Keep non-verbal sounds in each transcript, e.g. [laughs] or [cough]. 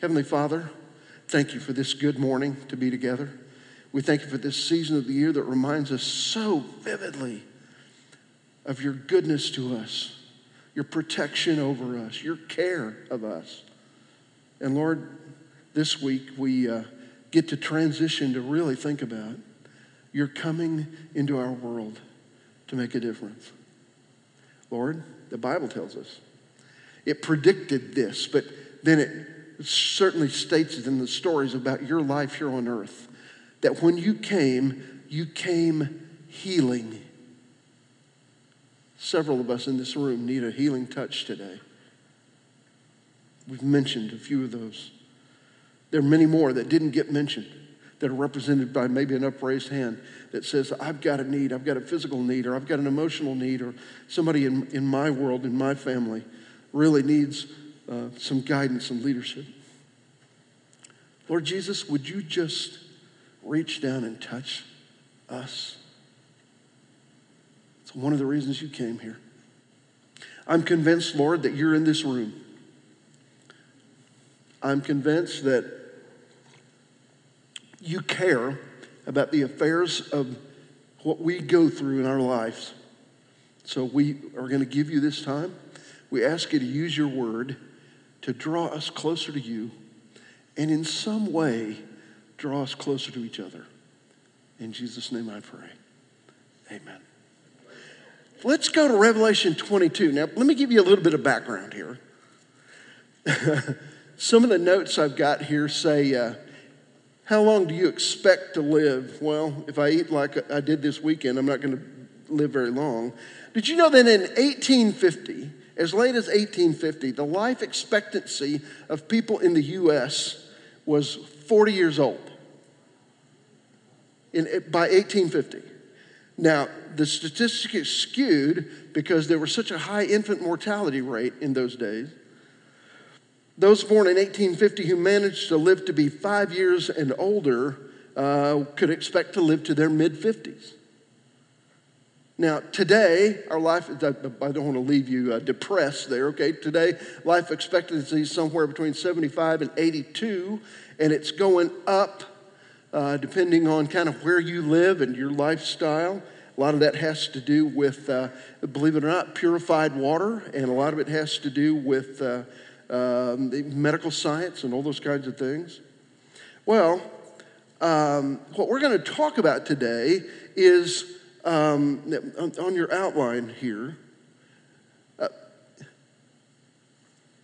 Heavenly Father, thank you for this good morning to be together. We thank you for this season of the year that reminds us so vividly of your goodness to us, your protection over us, your care of us. And Lord, this week we uh, get to transition to really think about your coming into our world to make a difference. Lord, the Bible tells us it predicted this, but then it certainly states it in the stories about your life here on earth that when you came, you came healing. Several of us in this room need a healing touch today. We've mentioned a few of those. There are many more that didn't get mentioned that are represented by maybe an upraised hand that says, I've got a need, I've got a physical need, or I've got an emotional need, or somebody in, in my world, in my family, really needs uh, some guidance and leadership. Lord Jesus, would you just reach down and touch us? It's one of the reasons you came here. I'm convinced, Lord, that you're in this room. I'm convinced that you care about the affairs of what we go through in our lives. So we are going to give you this time. We ask you to use your word to draw us closer to you and in some way draw us closer to each other. In Jesus' name I pray. Amen. Let's go to Revelation 22. Now, let me give you a little bit of background here. [laughs] Some of the notes I've got here say, uh, How long do you expect to live? Well, if I eat like I did this weekend, I'm not going to live very long. Did you know that in 1850, as late as 1850, the life expectancy of people in the U.S. was 40 years old? In, by 1850. Now, the statistic is skewed because there was such a high infant mortality rate in those days. Those born in 1850 who managed to live to be five years and older uh, could expect to live to their mid 50s. Now, today, our life, I don't want to leave you uh, depressed there, okay? Today, life expectancy is somewhere between 75 and 82, and it's going up uh, depending on kind of where you live and your lifestyle. A lot of that has to do with, uh, believe it or not, purified water, and a lot of it has to do with uh, um, medical science and all those kinds of things. Well, um, what we're going to talk about today is um, on your outline here. Uh,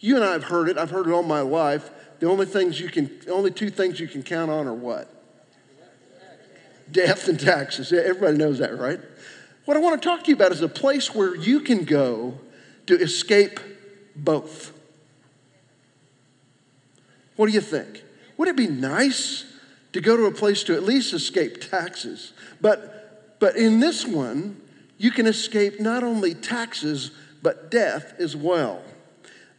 you and I have heard it. I've heard it all my life. The only things you can, only two things you can count on are what? Death and taxes. Everybody knows that, right? What I want to talk to you about is a place where you can go to escape both. What do you think? Would it be nice to go to a place to at least escape taxes? But, but in this one, you can escape not only taxes, but death as well.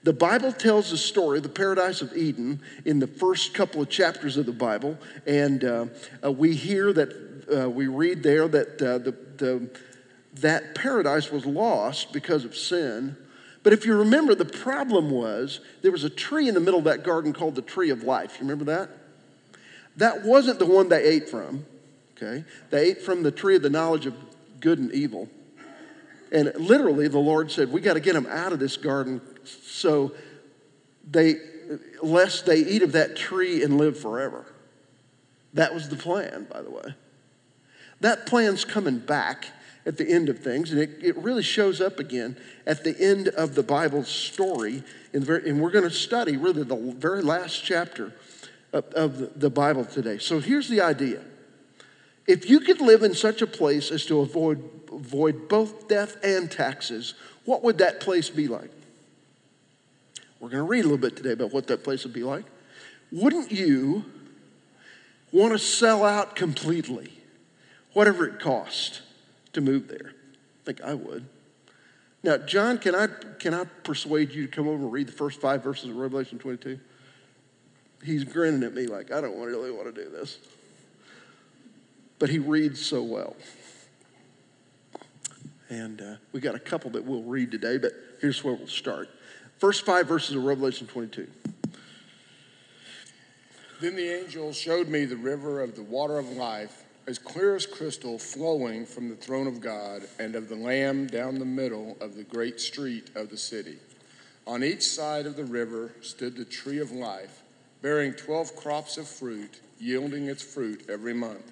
The Bible tells the story, the paradise of Eden, in the first couple of chapters of the Bible. And uh, uh, we hear that, uh, we read there that uh, the, the, that paradise was lost because of sin. But if you remember, the problem was there was a tree in the middle of that garden called the tree of life. You remember that? That wasn't the one they ate from, okay? They ate from the tree of the knowledge of good and evil. And literally, the Lord said, We got to get them out of this garden so they, lest they eat of that tree and live forever. That was the plan, by the way. That plan's coming back at the end of things, and it, it really shows up again at the end of the Bible story. Very, and we're going to study really the very last chapter of, of the Bible today. So here's the idea if you could live in such a place as to avoid, avoid both death and taxes, what would that place be like? We're going to read a little bit today about what that place would be like. Wouldn't you want to sell out completely, whatever it cost to move there? I think I would. Now, John, can I, can I persuade you to come over and read the first five verses of Revelation 22? He's grinning at me like, I don't really want to do this. But he reads so well. And uh, we got a couple that we'll read today, but here's where we'll start. First five verses of Revelation 22. Then the angel showed me the river of the water of life, as clear as crystal, flowing from the throne of God and of the Lamb down the middle of the great street of the city. On each side of the river stood the tree of life, bearing twelve crops of fruit, yielding its fruit every month.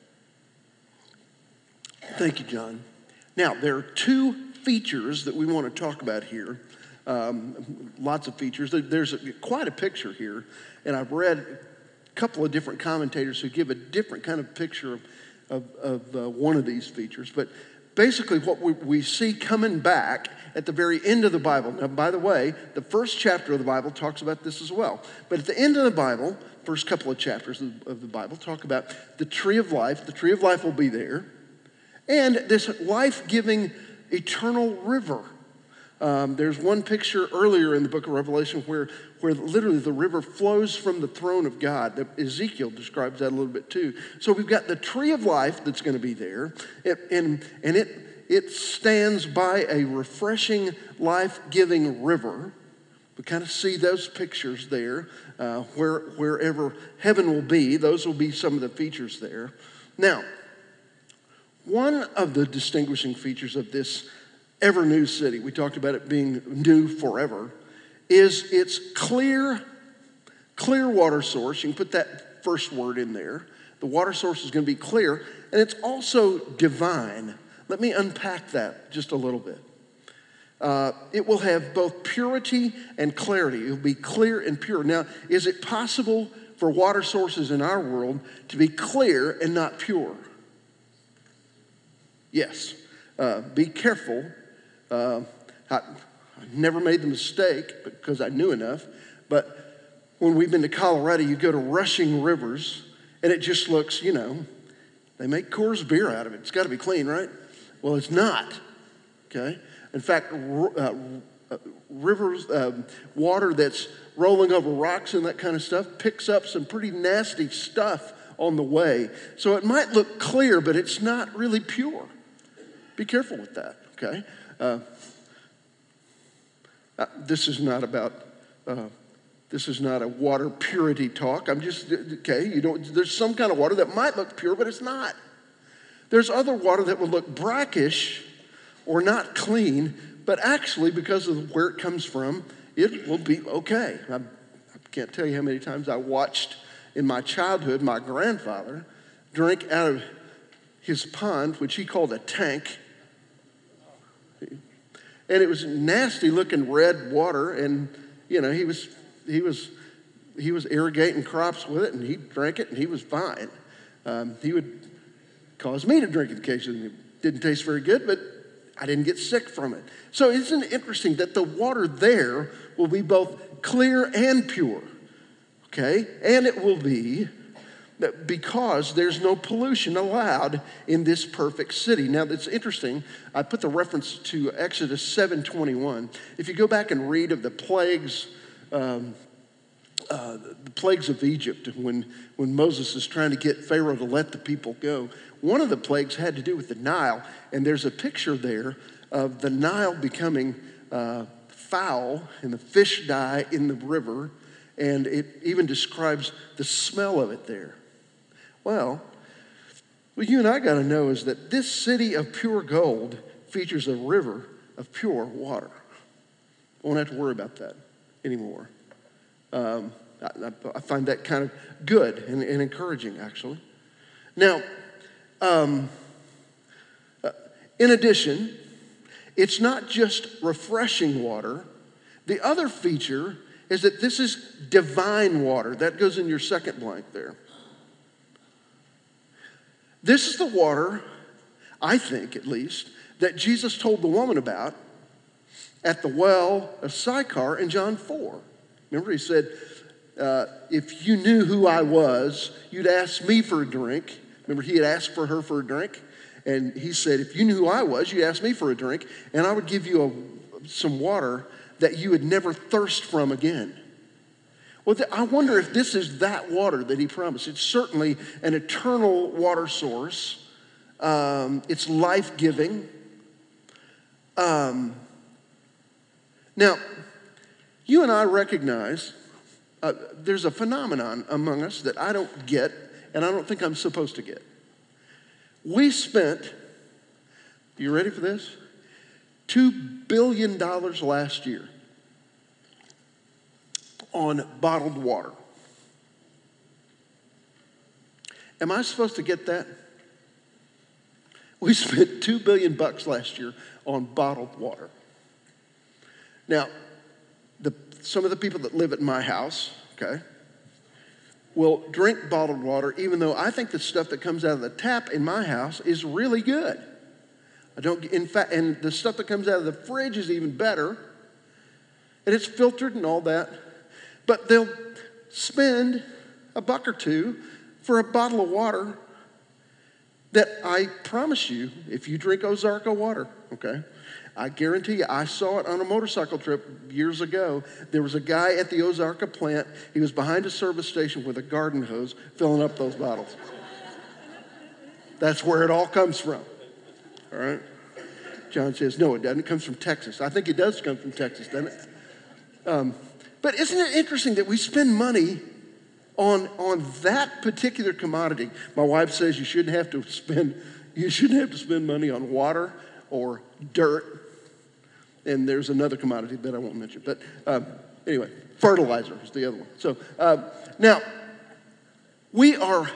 Thank you, John. Now, there are two features that we want to talk about here. Um, lots of features. There's a, quite a picture here, and I've read a couple of different commentators who give a different kind of picture of, of, of uh, one of these features. But basically, what we, we see coming back at the very end of the Bible. Now, by the way, the first chapter of the Bible talks about this as well. But at the end of the Bible, first couple of chapters of, of the Bible talk about the tree of life. The tree of life will be there and this life giving eternal river. Um, there's one picture earlier in the book of Revelation where, where literally the river flows from the throne of God. Ezekiel describes that a little bit too. So we've got the tree of life that's going to be there, and, and, and it, it stands by a refreshing, life giving river. We kind of see those pictures there, uh, where, wherever heaven will be, those will be some of the features there. Now, one of the distinguishing features of this ever new city, we talked about it being new forever, is its clear, clear water source. You can put that first word in there. The water source is going to be clear, and it's also divine. Let me unpack that just a little bit. Uh, it will have both purity and clarity. It will be clear and pure. Now, is it possible for water sources in our world to be clear and not pure? Yes. Uh, be careful. Uh, I, I never made the mistake because I knew enough, but when we've been to Colorado, you go to rushing rivers, and it just looks, you know, they make Coors beer out of it. It's got to be clean, right? Well, it's not. Okay. In fact, uh, uh, rivers, uh, water that's rolling over rocks and that kind of stuff picks up some pretty nasty stuff on the way. So it might look clear, but it's not really pure. Be careful with that, okay? Uh, uh, this is not about, uh, this is not a water purity talk. I'm just, okay, you don't, there's some kind of water that might look pure, but it's not. There's other water that will look brackish or not clean, but actually, because of where it comes from, it will be okay. I, I can't tell you how many times I watched in my childhood my grandfather drink out of his pond, which he called a tank. And it was nasty looking red water, and you know, he was he was he was irrigating crops with it, and he drank it, and he was fine. Um, he would cause me to drink it occasionally. It didn't taste very good, but I didn't get sick from it. So isn't it interesting that the water there will be both clear and pure? Okay? And it will be because there's no pollution allowed in this perfect city. Now, it's interesting. I put the reference to Exodus 7:21. If you go back and read of the plagues, um, uh, the plagues of Egypt, when when Moses is trying to get Pharaoh to let the people go, one of the plagues had to do with the Nile, and there's a picture there of the Nile becoming uh, foul and the fish die in the river, and it even describes the smell of it there. Well, what you and I got to know is that this city of pure gold features a river of pure water. I won't have to worry about that anymore. Um, I, I, find that kind of good and, and encouraging, actually. Now, um, uh, in addition, it's not just refreshing water. The other feature is that this is divine water. That goes in your second blank there. This is the water, I think at least, that Jesus told the woman about at the well of Sychar in John 4. Remember, he said, uh, If you knew who I was, you'd ask me for a drink, Remember, he had asked for her for a drink, and he said, If you knew who I was, you'd ask me for a drink, and I would give you a, some water that you would never thirst from again. Well, I wonder if this is that water that he promised. It's certainly an eternal water source, um, it's life giving. Um, now, you and I recognize uh, there's a phenomenon among us that I don't get, and I don't think I'm supposed to get. We spent, you ready for this? $2 billion last year on bottled water. Am I supposed to get that? We [laughs] spent 2 billion bucks last year on bottled water. Now, the, some of the people that live at my house, okay, will drink bottled water, even though I think the stuff that comes out of the tap in my house is really good. I don't, in fact, and the stuff that comes out of the fridge is even better. And it's filtered and all that. But they'll spend a buck or two for a bottle of water that I promise you, if you drink Ozarka water, okay, I guarantee you, I saw it on a motorcycle trip years ago. There was a guy at the Ozarka plant. He was behind a service station with a garden hose filling up those bottles. That's where it all comes from. All right? John says, no, it doesn't. It comes from Texas. I think it does come from Texas, doesn't it? Um, but isn't it interesting that we spend money on, on that particular commodity? My wife says you shouldn't have to spend [laughs] you shouldn't have to spend money on water or dirt. And there's another commodity that I won't mention. But um, anyway, fertilizer is the other one. So um, now, we are,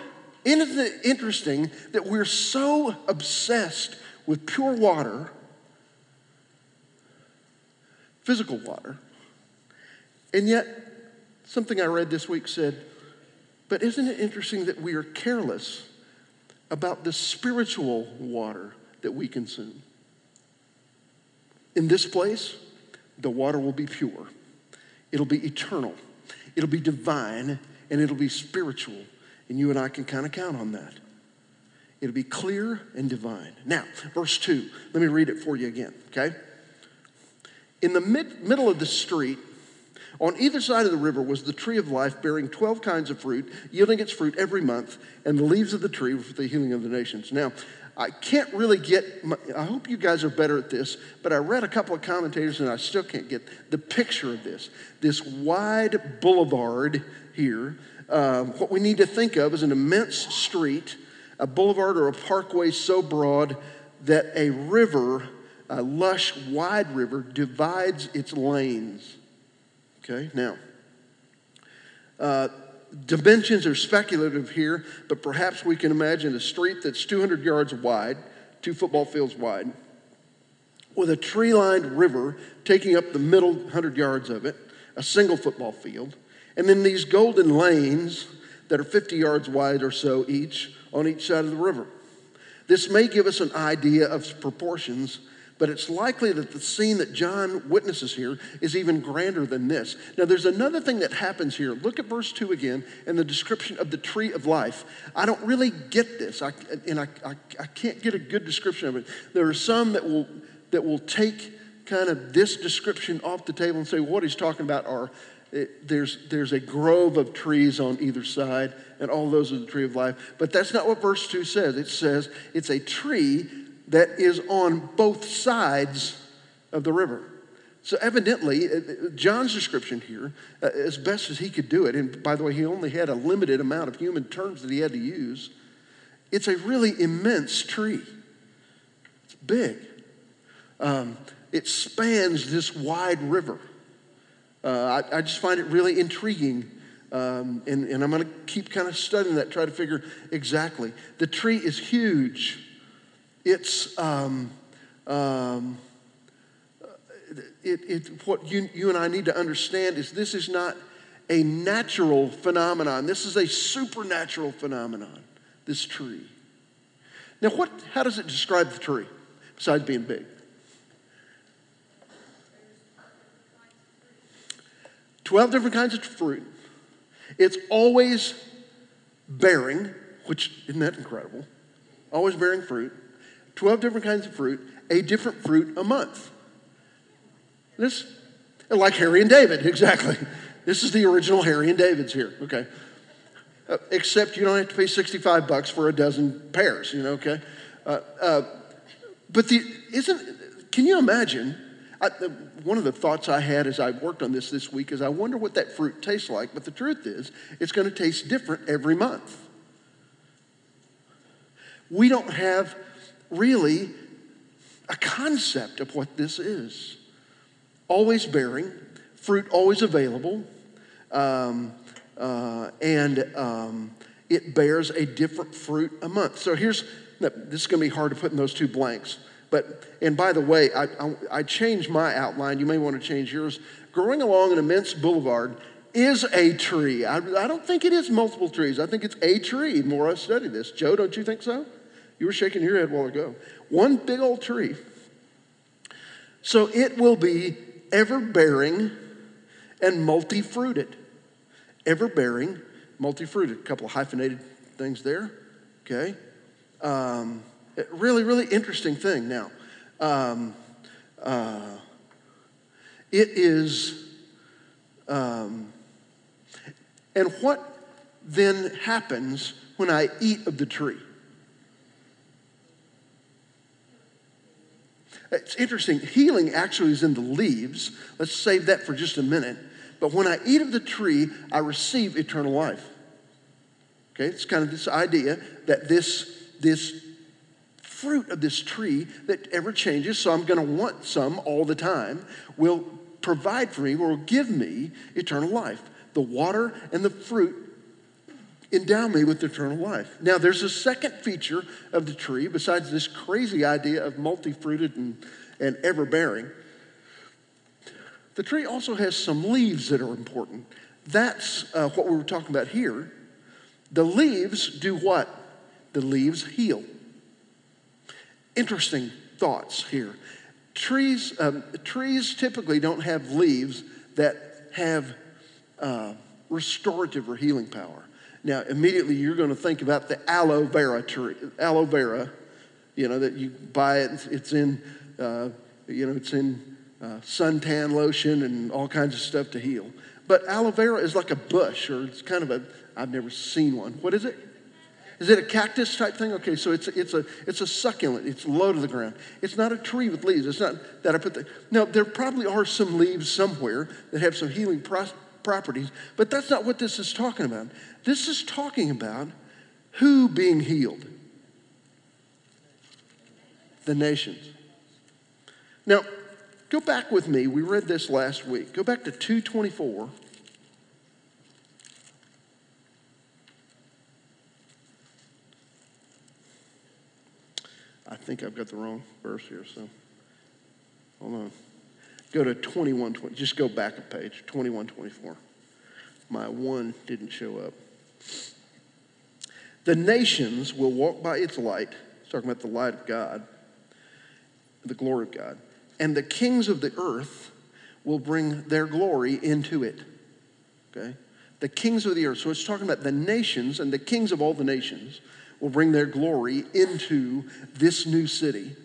isn't it interesting that we're so obsessed with pure water, physical water, and yet, something I read this week said, but isn't it interesting that we are careless about the spiritual water that we consume? In this place, the water will be pure, it'll be eternal, it'll be divine, and it'll be spiritual. And you and I can kind of count on that. It'll be clear and divine. Now, verse 2, let me read it for you again, okay? In the mid- middle of the street, on either side of the river was the tree of life, bearing 12 kinds of fruit, yielding its fruit every month, and the leaves of the tree were for the healing of the nations. Now, I can't really get, my, I hope you guys are better at this, but I read a couple of commentators and I still can't get the picture of this. This wide boulevard here, uh, what we need to think of is an immense street, a boulevard or a parkway so broad that a river, a lush, wide river, divides its lanes. Okay, now, uh, dimensions are speculative here, but perhaps we can imagine a street that's 200 yards wide, two football fields wide, with a tree lined river taking up the middle 100 yards of it, a single football field, and then these golden lanes that are 50 yards wide or so each on each side of the river. This may give us an idea of proportions but it's likely that the scene that John witnesses here is even grander than this. Now, there's another thing that happens here. Look at verse 2 again and the description of the tree of life. I don't really get this, I, and I, I, I can't get a good description of it. There are some that will, that will take kind of this description off the table and say what he's talking about are it, there's, there's a grove of trees on either side, and all those are the tree of life. But that's not what verse 2 says. It says it's a tree that is on both sides of the river. So, evidently, uh, John's description here, uh, as best as he could do it, and by the way, he only had a limited amount of human terms that he had to use, it's a really immense tree. It's big. Um, it spans this wide river. Uh, I, I, just find it really intriguing. Um, and, and I'm going to keep kind of studying that, try to figure exactly. The tree is huge. It's um, um, it, it, what you, you and I need to understand is this is not a natural phenomenon. This is a supernatural phenomenon, this tree. Now, what, how does it describe the tree besides being big? Twelve different kinds of fruit. It's always bearing which isn't that incredible? Always bearing fruit. 12 different kinds of fruit, a different fruit a month. This, like Harry and David, [laughs] exactly. This is the original Harry and David's here, okay? Uh, except you don't have to pay 65 bucks for a dozen pears, you know, okay? Uh, uh, but the, isn't, can you imagine? I, the, one of the thoughts I had as I worked on this this week is I wonder what that fruit tastes like. But the truth is, it's going to taste different every month. We don't have really a concept of what this is. Always bearing, fruit always available, um, uh, and um, it bears a different fruit a month. So here's this is going to be hard to put in those two blanks. But, and by the way, I, I, I changed my outline. You may want to change yours. Growing along an immense boulevard is a tree. I, I don't think it is multiple trees. I think it's a tree. More I study this, Joe, don't you think so? You were shaking your head a while ago. One big old tree. So it will be ever bearing and multi fruited. Ever bearing, multi fruited. A couple of hyphenated things there. Okay. Um, really, really interesting thing. Now, um, uh, it is, um, and what then happens when I eat of the tree? It's interesting. Healing actually is in the leaves. Let's save that for just a minute. But when I eat of the tree, I receive eternal life. Okay, it's kind of this idea that this this fruit of this tree that ever changes, so I'm going to want some all the time, will provide for me, will give me eternal life. The water and the fruit endow me with eternal life. Now, there's a second feature of the tree, besides this crazy idea of multi fruited and, and ever bearing. The tree also has some leaves that are important. That's uh, what we were talking about here. The leaves do what? the leaves heal. Interesting thoughts here. Trees, um, trees typically don't have leaves that have uh, restorative or healing power. Now, immediately you're going to think about the aloe vera tree, aloe vera, you know, that you buy it, it's in, uh, you know, it's in uh, suntan lotion and all kinds of stuff to heal. But aloe vera is like a bush, or it's kind of a, I've never seen one. What is it? Is it a cactus type thing? Okay, so it's, it's, a, it's a succulent. It's low to the ground. It's not a tree with leaves. It's not that I put the. Now, there probably are some leaves somewhere that have some healing pro- properties, but that's not what this is talking about. This is talking about who being healed? The nations. Now, go back with me. We read this last week. Go back to 224. I think I've got the wrong verse here, so hold on. Go to 21, 20, just go back a page, 2124. My one didn't show up. The nations will walk by its light, It's talking about the light of God, the glory of God, and the kings of the earth will bring their glory into it. Okay? The kings of the earth. So it's talking about the nations and the kings of all the nations will bring their glory into this new city.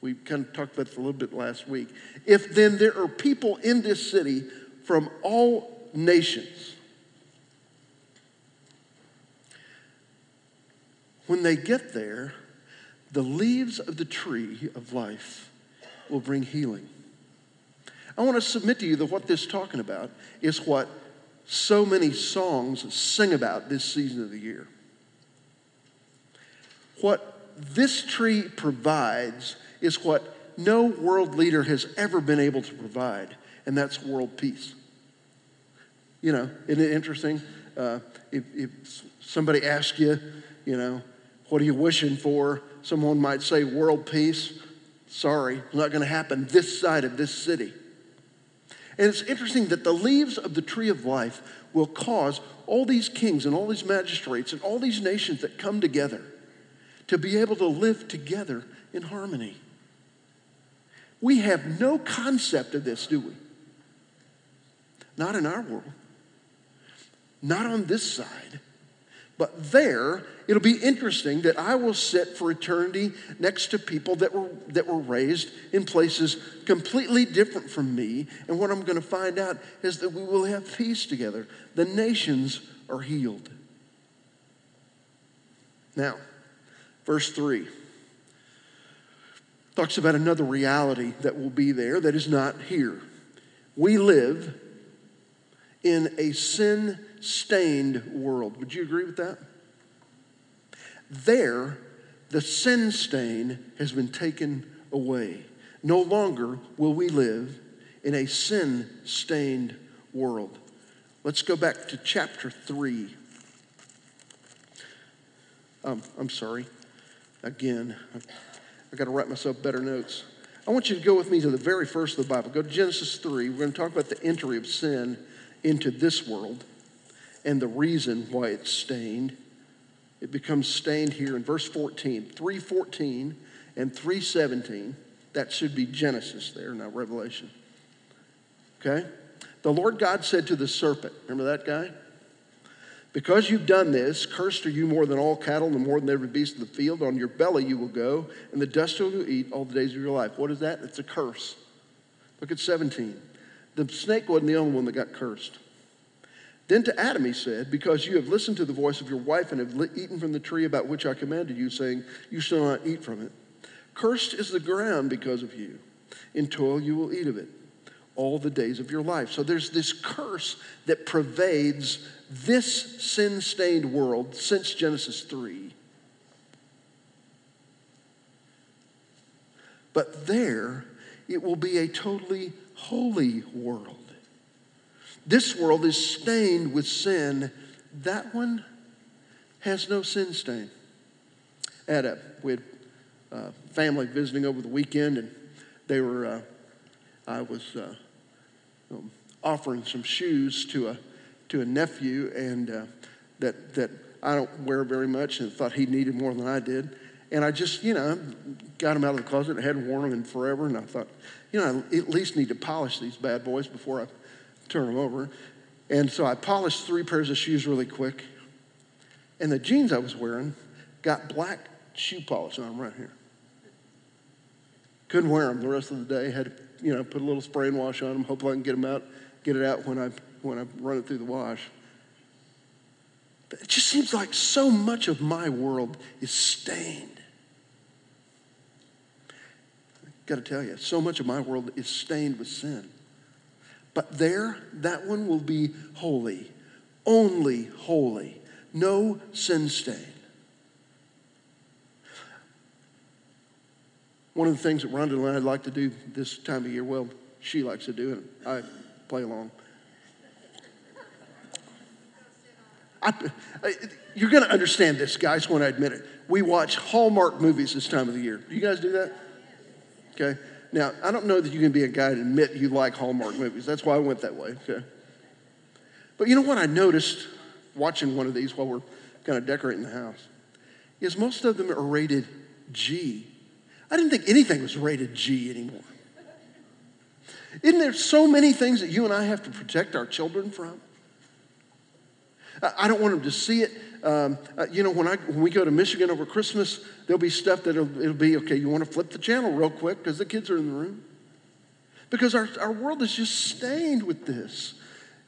We kind of talked about this a little bit last week. If then there are people in this city from all nations, when they get there, the leaves of the tree of life will bring healing. I want to submit to you that what this is talking about is what so many songs sing about this season of the year. What this tree provides is what no world leader has ever been able to provide, and that's world peace. You know, isn't it interesting? Uh, if, if somebody asks you, you know, what are you wishing for? Someone might say world peace. Sorry, it's not going to happen this side of this city. And it's interesting that the leaves of the tree of life will cause all these kings and all these magistrates and all these nations that come together to be able to live together in harmony. We have no concept of this, do we? Not in our world. Not on this side. But there, it'll be interesting that I will sit for eternity next to people that were, that were raised in places completely different from me. And what I'm going to find out is that we will have peace together. The nations are healed. Now, verse 3 talks about another reality that will be there that is not here. We live in a sin stained world. Would you agree with that? There, the sin stain has been taken away. No longer will we live in a sin stained world. Let's go back to chapter 3. Um, I'm sorry. Again, I've got to write myself better notes. I want you to go with me to the very first of the Bible. Go to Genesis 3. We're going to talk about the entry of sin into this world and the reason why it's stained. It becomes stained here in verse 14, 314 and 317. That should be Genesis there, not Revelation. Okay? The Lord God said to the serpent, remember that guy? Because you've done this, cursed are you more than all cattle and more than every beast of the field. On your belly you will go, and the dust will you eat all the days of your life. What is that? It's a curse. Look at 17. The snake wasn't the only one that got cursed. Then to Adam he said, Because you have listened to the voice of your wife and have eaten from the tree about which I commanded you, saying, You shall not eat from it. Cursed is the ground because of you. In toil you will eat of it all the days of your life. So there's this curse that pervades this sin stained world since Genesis 3. But there, it will be a totally holy world. This world is stained with sin. That one has no sin stain. Had a, we had a family visiting over the weekend, and they were, uh, I was uh, um, offering some shoes to a, to a nephew, and uh, that, that I don't wear very much, and thought he needed more than I did. And I just, you know, got them out of the closet. I hadn't worn them in forever, and I thought, you know, I at least need to polish these bad boys before I turn them over. And so I polished three pairs of shoes really quick. And the jeans I was wearing got black shoe polish on them right here. Couldn't wear them the rest of the day. Had to, you know, put a little spray and wash on them. Hopefully I can get them out, get it out when I when I run it through the wash. But it just seems like so much of my world is stained. Got to tell you, so much of my world is stained with sin. But there, that one will be holy, only holy, no sin stain. One of the things that Rhonda and I like to do this time of year, well, she likes to do it, I play along. I, you're going to understand this, guys, when I admit it. We watch Hallmark movies this time of the year. Do you guys do that? Okay. Now, I don't know that you can be a guy and admit you like Hallmark movies. That's why I went that way, okay? But you know what I noticed watching one of these while we're kind of decorating the house? Is most of them are rated G. I didn't think anything was rated G anymore. Isn't there so many things that you and I have to protect our children from? I don't want them to see it. Um, uh, you know, when, I, when we go to Michigan over Christmas, there'll be stuff that it'll, be okay, you want to flip the channel real quick because the kids are in the room. Because our, our world is just stained with this.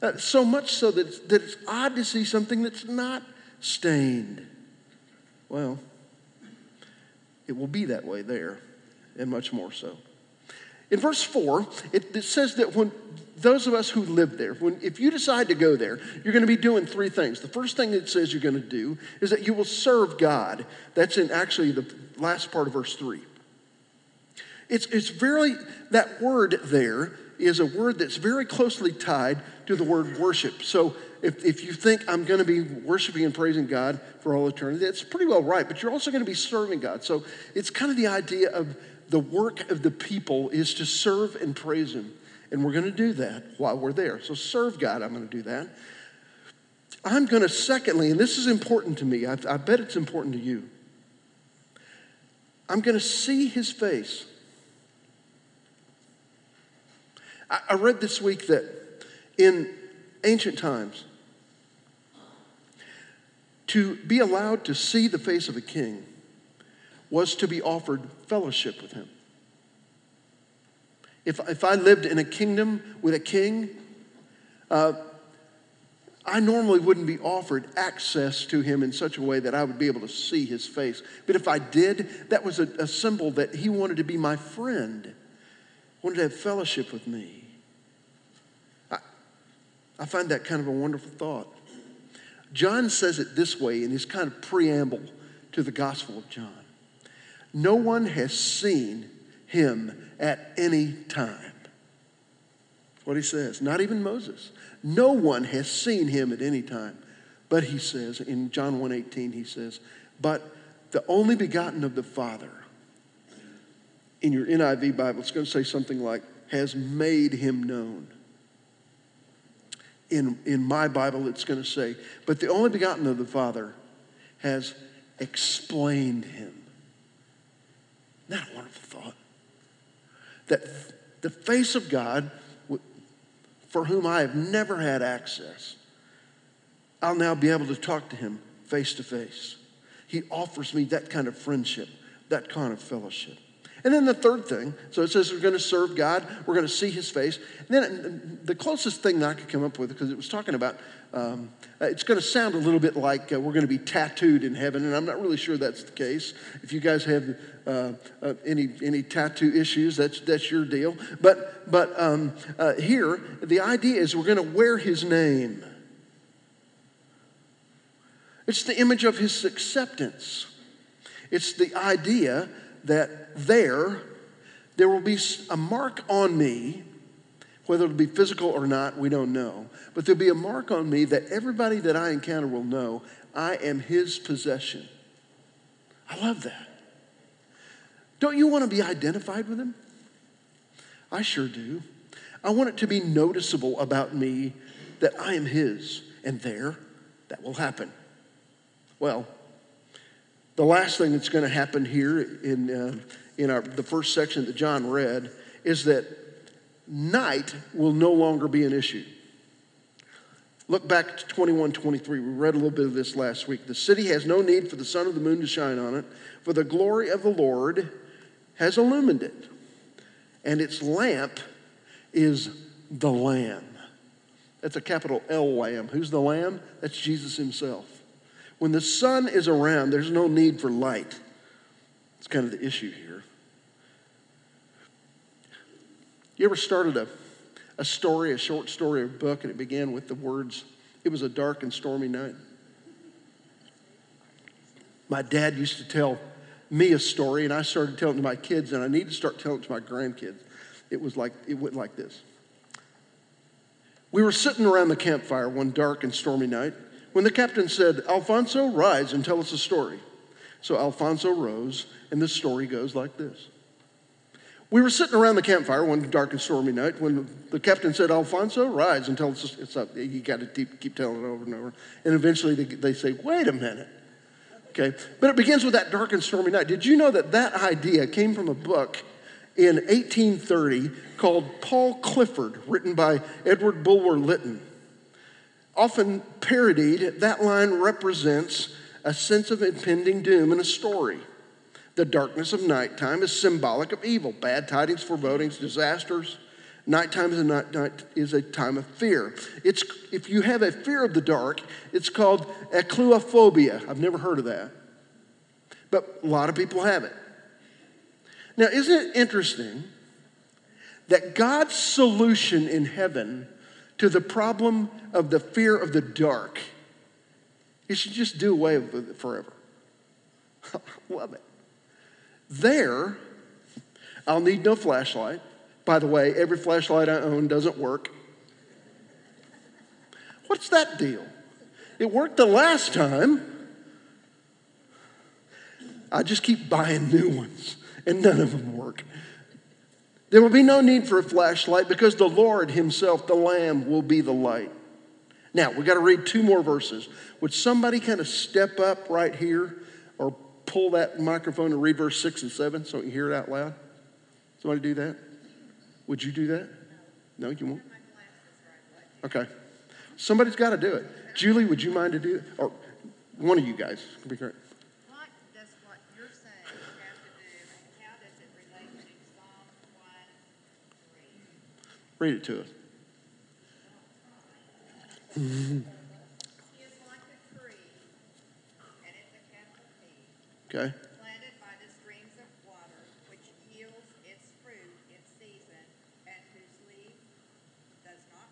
Uh, so much so that it's, that it's odd to see something that's not stained. Well, it will be that way there, and much more so. In verse 4, it, it says that when those of us who live there, when, if you decide to go there, you're going to be doing three things. The first thing it says you're going to do is that you will serve God. That's in actually the last part of verse 3. It's, it's very, that word there is a word that's very closely tied to the word worship. So if, if you think I'm going to be worshiping and praising God for all eternity, that's pretty well right, but you're also going to be serving God. So it's kind of the idea of the work of the people is to serve and praise Him. And we're going to do that while we're there. So serve God, I'm going to do that. I'm going to, secondly, and this is important to me, I, I bet it's important to you. I'm going to see his face. I, I read this week that in ancient times, To be allowed to see the face of a king was to be offered fellowship with him. If, if I lived in a kingdom with a king, uh, I normally wouldn't be offered access to him in such a way that I would be able to see his face. But if I did, that was a, a symbol that he wanted to be my friend, wanted to have fellowship with me. I, I find that kind of a wonderful thought. John says it this way in his kind of preamble to the Gospel of John No one has seen him at any time. That's what he says. Not even Moses. No one has seen him at any time. But he says, in John 1.18, he says, but the only begotten of the Father, in your NIV Bible, it's going to say something like, has made him known. In, in my Bible, it's going to say, but the only begotten of the Father has explained him. Isn't that a wonderful thought? That the face of God for whom I have never had access, I'll now be able to talk to him face to face. He offers me that kind of friendship, that kind of fellowship. And then the third thing, so it says we're going to serve God, we're going to see his face. And then the closest thing that I could come up with, because it was talking about, um, it's going to sound a little bit like uh, we're going to be tattooed in heaven, and I'm not really sure that's the case. If you guys have uh, uh, any, any tattoo issues, that's, that's your deal. But, but um, uh, here, the idea is we're going to wear his name. It's the image of his acceptance. It's the idea that there, there will be a mark on me, whether it'll be physical or not, we don't know, but there'll be a mark on me that everybody that I encounter will know I am his possession. I love that. Don't you want to be identified with him? I sure do. I want it to be noticeable about me that I am his, and there, that will happen. Well, the last thing that's going to happen here in, uh, in our, the first section that John read is that night will no longer be an issue. Look back to 21 23. We read a little bit of this last week. The city has no need for the sun or the moon to shine on it, for the glory of the Lord has illumined it. And its lamp is the Lamb. That's a capital L Lamb. Who's the Lamb? That's Jesus Himself. When the sun is around, there's no need for light. It's kind of the issue here. You ever started a, a story, a short story, a book, and it began with the words, It was a dark and stormy night? My dad used to tell me a story, and I started telling to my kids, and I need to start telling to my grandkids. It was like, it went like this. We were sitting around the campfire one dark and stormy night when the captain said, Alfonso, rise and tell us a story. So Alfonso rose, and the story goes like this. We were sitting around the campfire one dark and stormy night when the captain said, Alfonso, rise and tell us. It's up. You got to keep, keep telling it over and over. And eventually they, they say, wait a minute. Okay. But it begins with that dark and stormy night. Did you know that that idea came from a book in 1830 called Paul Clifford, written by Edward Bulwer Lytton? Often parodied, that line represents a sense of impending doom in a story. The darkness of nighttime is symbolic of evil, bad tidings, forebodings, disasters. Nighttime is a, night, night is a time of fear. It's, if you have a fear of the dark, it's called achluophobia. I've never heard of that. But a lot of people have it. Now, isn't it interesting that God's solution in heaven to the problem of the fear of the dark. You should just do away with it forever. [laughs] Love it. There, I'll need no flashlight. By the way, every flashlight I own doesn't work. What's that deal? It worked the last time. I just keep buying new ones, and none of them work. There will be no need for a flashlight because the Lord Himself, the Lamb, will be the light. Now, we've got to read two more verses. Would somebody kind of step up right here or pull that microphone and read verse 6 and 7 so we can hear it out loud? Somebody do that? Would you do that? No, you won't? Okay. Somebody's got to do it. Julie, would you mind to do it? Or One of you guys be correct. What does what you're saying have to do, and how does it relate to Psalm one three? Read it to us. He is like a tree, and it's a capital P, Okay? planted by the streams of water, which yields its fruit in season, and whose leaf does not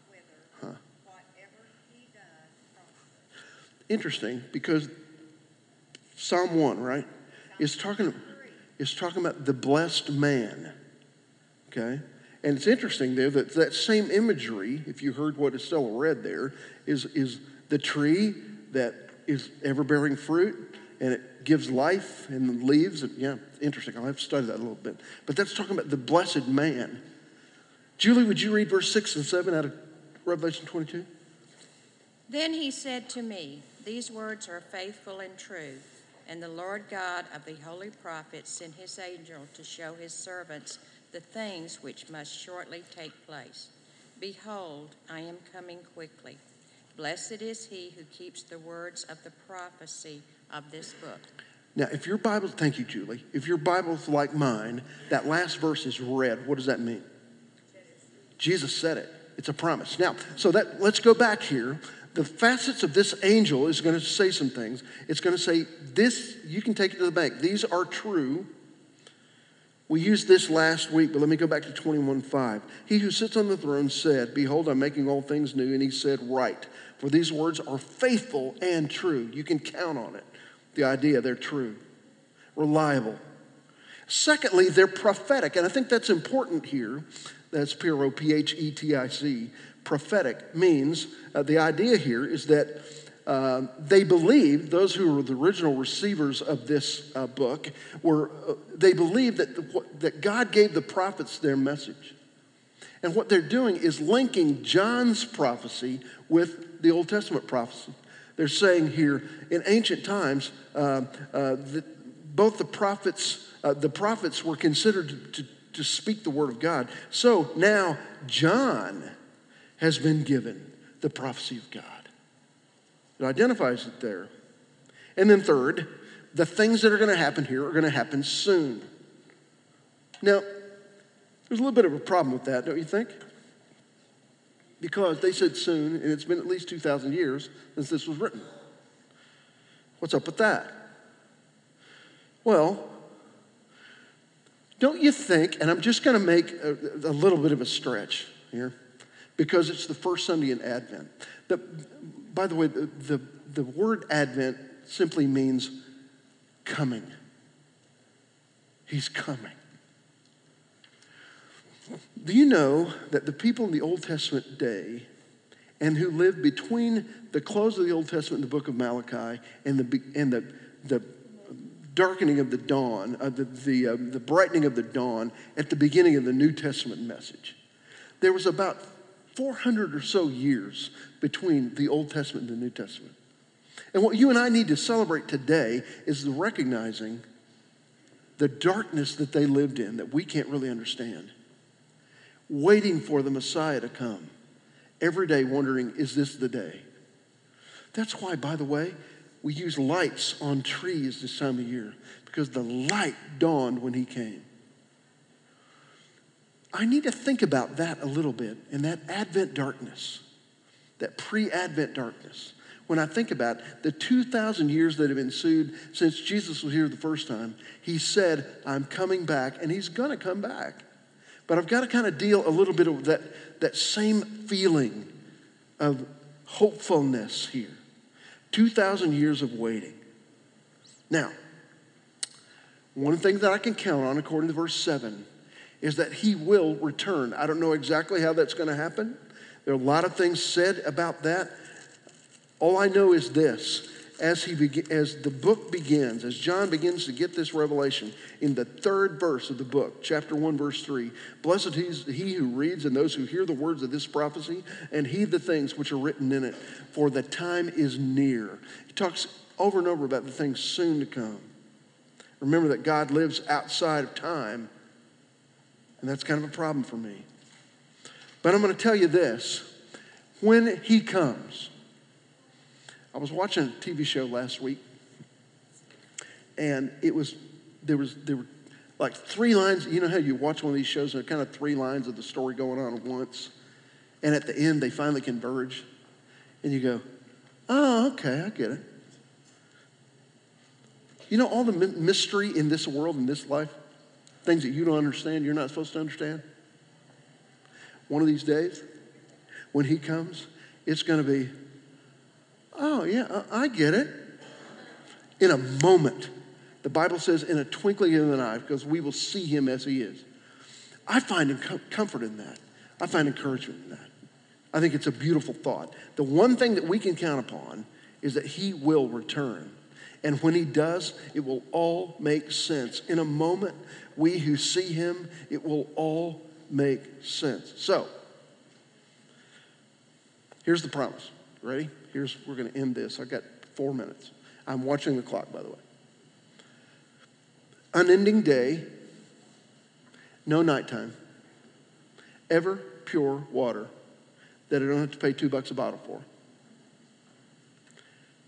wither. Whatever he does prospers. Interesting because Psalm 1, right, is talking, is talking about the blessed man. Okay? And it's interesting there that that same imagery, if you heard what Estella read there, is, is the tree that is ever bearing fruit and it gives life and leaves. Yeah, interesting. I'll have to study that a little bit. But that's talking about the blessed man. Julie, would you read verse 6 and 7 out of Revelation 22? Then he said to me, These words are faithful and true. And the Lord God of the holy prophets sent his angel to show his servants the things which must shortly take place. Behold, I am coming quickly. Blessed is he who keeps the words of the prophecy of this book. Now, if your Bible, thank you, Julie. If your Bible's like mine, that last verse is red. What does that mean? Jesus said it. It's a promise. Now, so that let's go back here. The facets of this angel is going to say some things. It's going to say this. You can take it to the bank. These are true. We used this last week, but let me go back to 21:5. He who sits on the throne said, "Behold, I'm making all things new." And he said, "Right, for these words are faithful and true. You can count on it. The idea they're true, reliable. Secondly, they're prophetic, and I think that's important here. That's P R O P H E T I C. Prophetic means uh, the idea here is that uh, they believed, those who were the original receivers of this uh, book, were, uh, they believed that, the, that God gave the prophets their message. And what they're doing is linking John's prophecy with the Old Testament prophecy. They're saying here, in ancient times, uh, uh, the, both the prophets, the prophets were considered to, to speak the word of God. So now John has been given the prophecy of God. It identifies it there. And then, third, the things that are going to happen here are going to happen soon. Now, there's a little bit of a problem with that, don't you think? Because they said soon, and it's been at least 2,000 years since this was written. What's up with that? Well, don't you think, and I'm just going to make a, a, little bit of a stretch here, because it's the first Sunday in Advent. The, by the way, the, the, the word Advent simply means coming. He's coming. Do you know that the people in the Old Testament day and who lived between the close of the Old Testament and the book of Malachi and the, and the, the darkening of the dawn, uh, the, the, uh, the brightening of the dawn at the beginning of the New Testament message, there was about 400 or so years between the Old Testament and the New Testament. And what you and I need to celebrate today is the recognizing the darkness that they lived in that we can't really understand waiting for the Messiah to come. Every day wondering, is this the day? That's why, by the way, we use lights on trees this time of year because the light dawned when he came. I need to think about that a little bit in that Advent darkness, that pre Advent darkness. When I think about the 2,000 years that have ensued since Jesus was here the first time, he said, I'm coming back, and he's going to come back. But I've got to kind of deal a little bit of that, that same feeling of hopefulness here. 2,000 years of waiting. Now, one thing that I can count on, according to verse 7, is that he will return. I don't know exactly how that's going to happen. There are a lot of things said about that. All I know is this as, he as the book begins, as John begins to get this revelation in the third verse of the book, chapter 1, verse 3 Blessed is he who reads and those who hear the words of this prophecy and heed the things which are written in it, for the time is near. He talks over and over about the things soon to come. Remember that God lives outside of time, and that's kind of a problem for me. But I'm going to tell you this when he comes, I was watching a TV show last week, and it was there was there were like three lines. You know how you watch one of these shows and there are kind of three lines of the story going on at once, and at the end they finally converge, and you go, "Oh, okay, I get it." You know all the mystery in this world, in this life, things that you don't understand, you're not supposed to understand. One of these days, when he comes, it's going to be, oh, yeah, I I get it. In a moment. The Bible says, in a twinkling of an eye, because we will see him as he is. I find comfort in that. I find encouragement in that. I think it's a beautiful thought. The one thing that we can count upon is that he will return. And when he does, it will all make sense. In a moment, we who see him, it will all make sense. So, here's the promise. Ready? Here's we're going to end this. I've got 4 minutes. I'm watching the clock by the way. Unending day, no nighttime. Ever pure water that I don't have to pay 2 bucks a bottle for.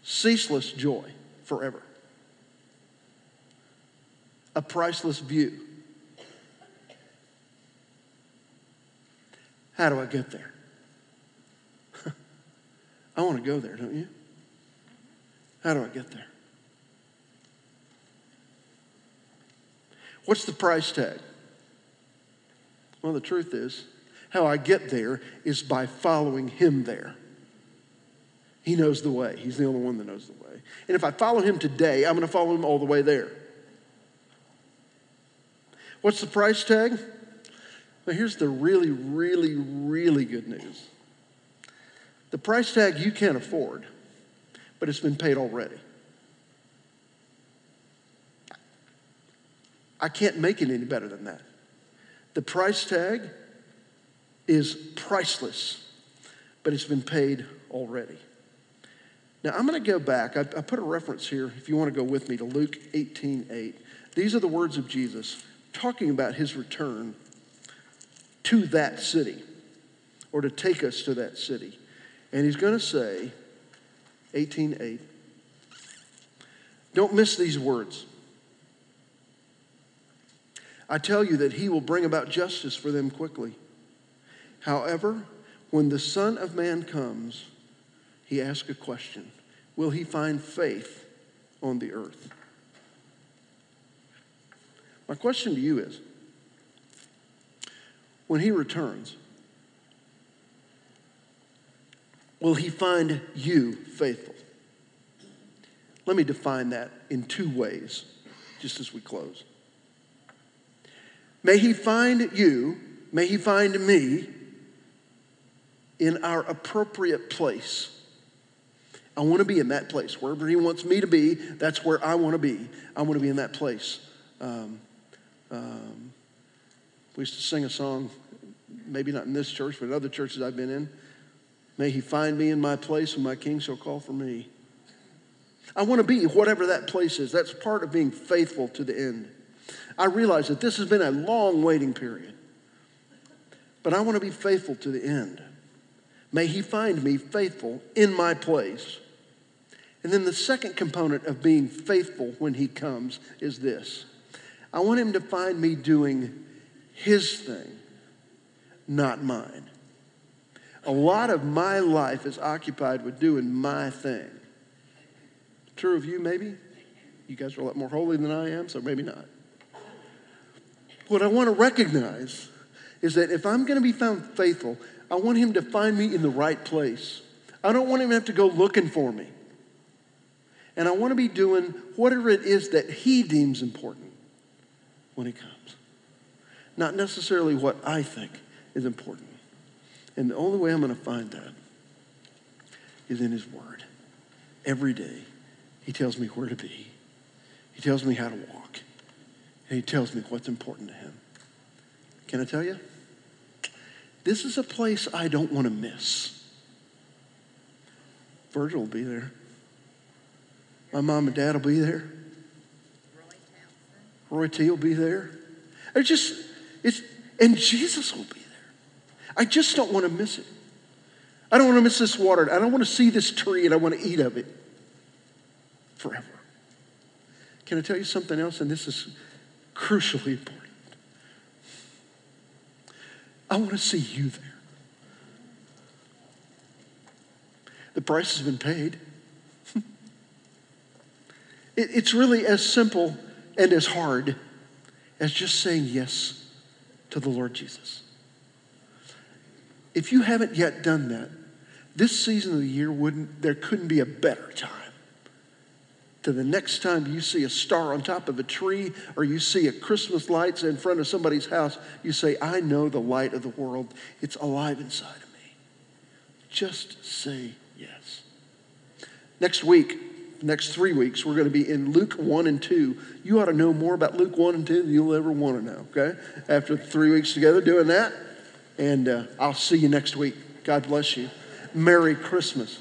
Ceaseless joy forever. A priceless view. How do I get there? [laughs] I want to go there, don't you? How do I get there? What's the price tag? Well, the truth is, how I get there is by following him there. He knows the way. He's the only one that knows the way. And if I follow him today, I'm going to follow him all the way there. What's the price tag? Well, here's the really, really, really good news. The price tag you can't afford, but it's been paid already. I can't make it any better than that. The price tag is priceless, but it's been paid already. Now, I'm going to go back. I, I, put a reference here, if you want to go with me, to Luke 18 8. These are the words of Jesus talking about his return to that city or to take us to that city. And he's going to say, 18 8, don't miss these words. I tell you that he will bring about justice for them quickly. However, when the Son of Man comes, he asks a question Will he find faith on the earth? My question to you is when he returns, will he find you faithful? Let me define that in two ways, just as we close. May he find you, may he find me in our appropriate place. I want to be in that place. Wherever he wants me to be, that's where I want to be. I want to be in that place. Um, um, we used to sing a song, maybe not in this church, but in other churches I've been in. May he find me in my place when my king shall call for me. I want to be whatever that place is. That's part of being faithful to the end. I realize that this has been a long waiting period, but I want to be faithful to the end. May he find me faithful in my place. And then the second component of being faithful when he comes is this I want him to find me doing his thing, not mine. A lot of my life is occupied with doing my thing. True of you, maybe? You guys are a lot more holy than I am, so maybe not. What I want to recognize is that if I'm going to be found faithful, I want him to find me in the right place. I don't want him to have to go looking for me. And I want to be doing whatever it is that he deems important when he comes. Not necessarily what I think is important. And the only way I'm going to find that is in his word. Every day, he tells me where to be, he tells me how to walk, and he tells me what's important to him. Can I tell you? This is a place I don't want to miss. Virgil will be there. My mom and dad will be there. Roy T will be there. It's just, it's, and Jesus will be there. I just don't want to miss it. I don't want to miss this water. I don't want to see this tree and I want to eat of it forever. Can I tell you something else? And this is crucially important. I want to see you there. The price has been paid. [laughs] it, it's really as simple and as hard as just saying yes to the Lord Jesus. If you haven't yet done that, this season of the year wouldn't there couldn't be a better time. To the next time you see a star on top of a tree or you see a Christmas lights in front of somebody's house, you say, I know the light of the world. It's alive inside of me. Just say yes. Next week, next three weeks, we're going to be in Luke 1 and 2. You ought to know more about Luke 1 and 2 than you'll ever want to know, okay? After three weeks together doing that. And uh, I'll see you next week. God bless you. Merry Christmas.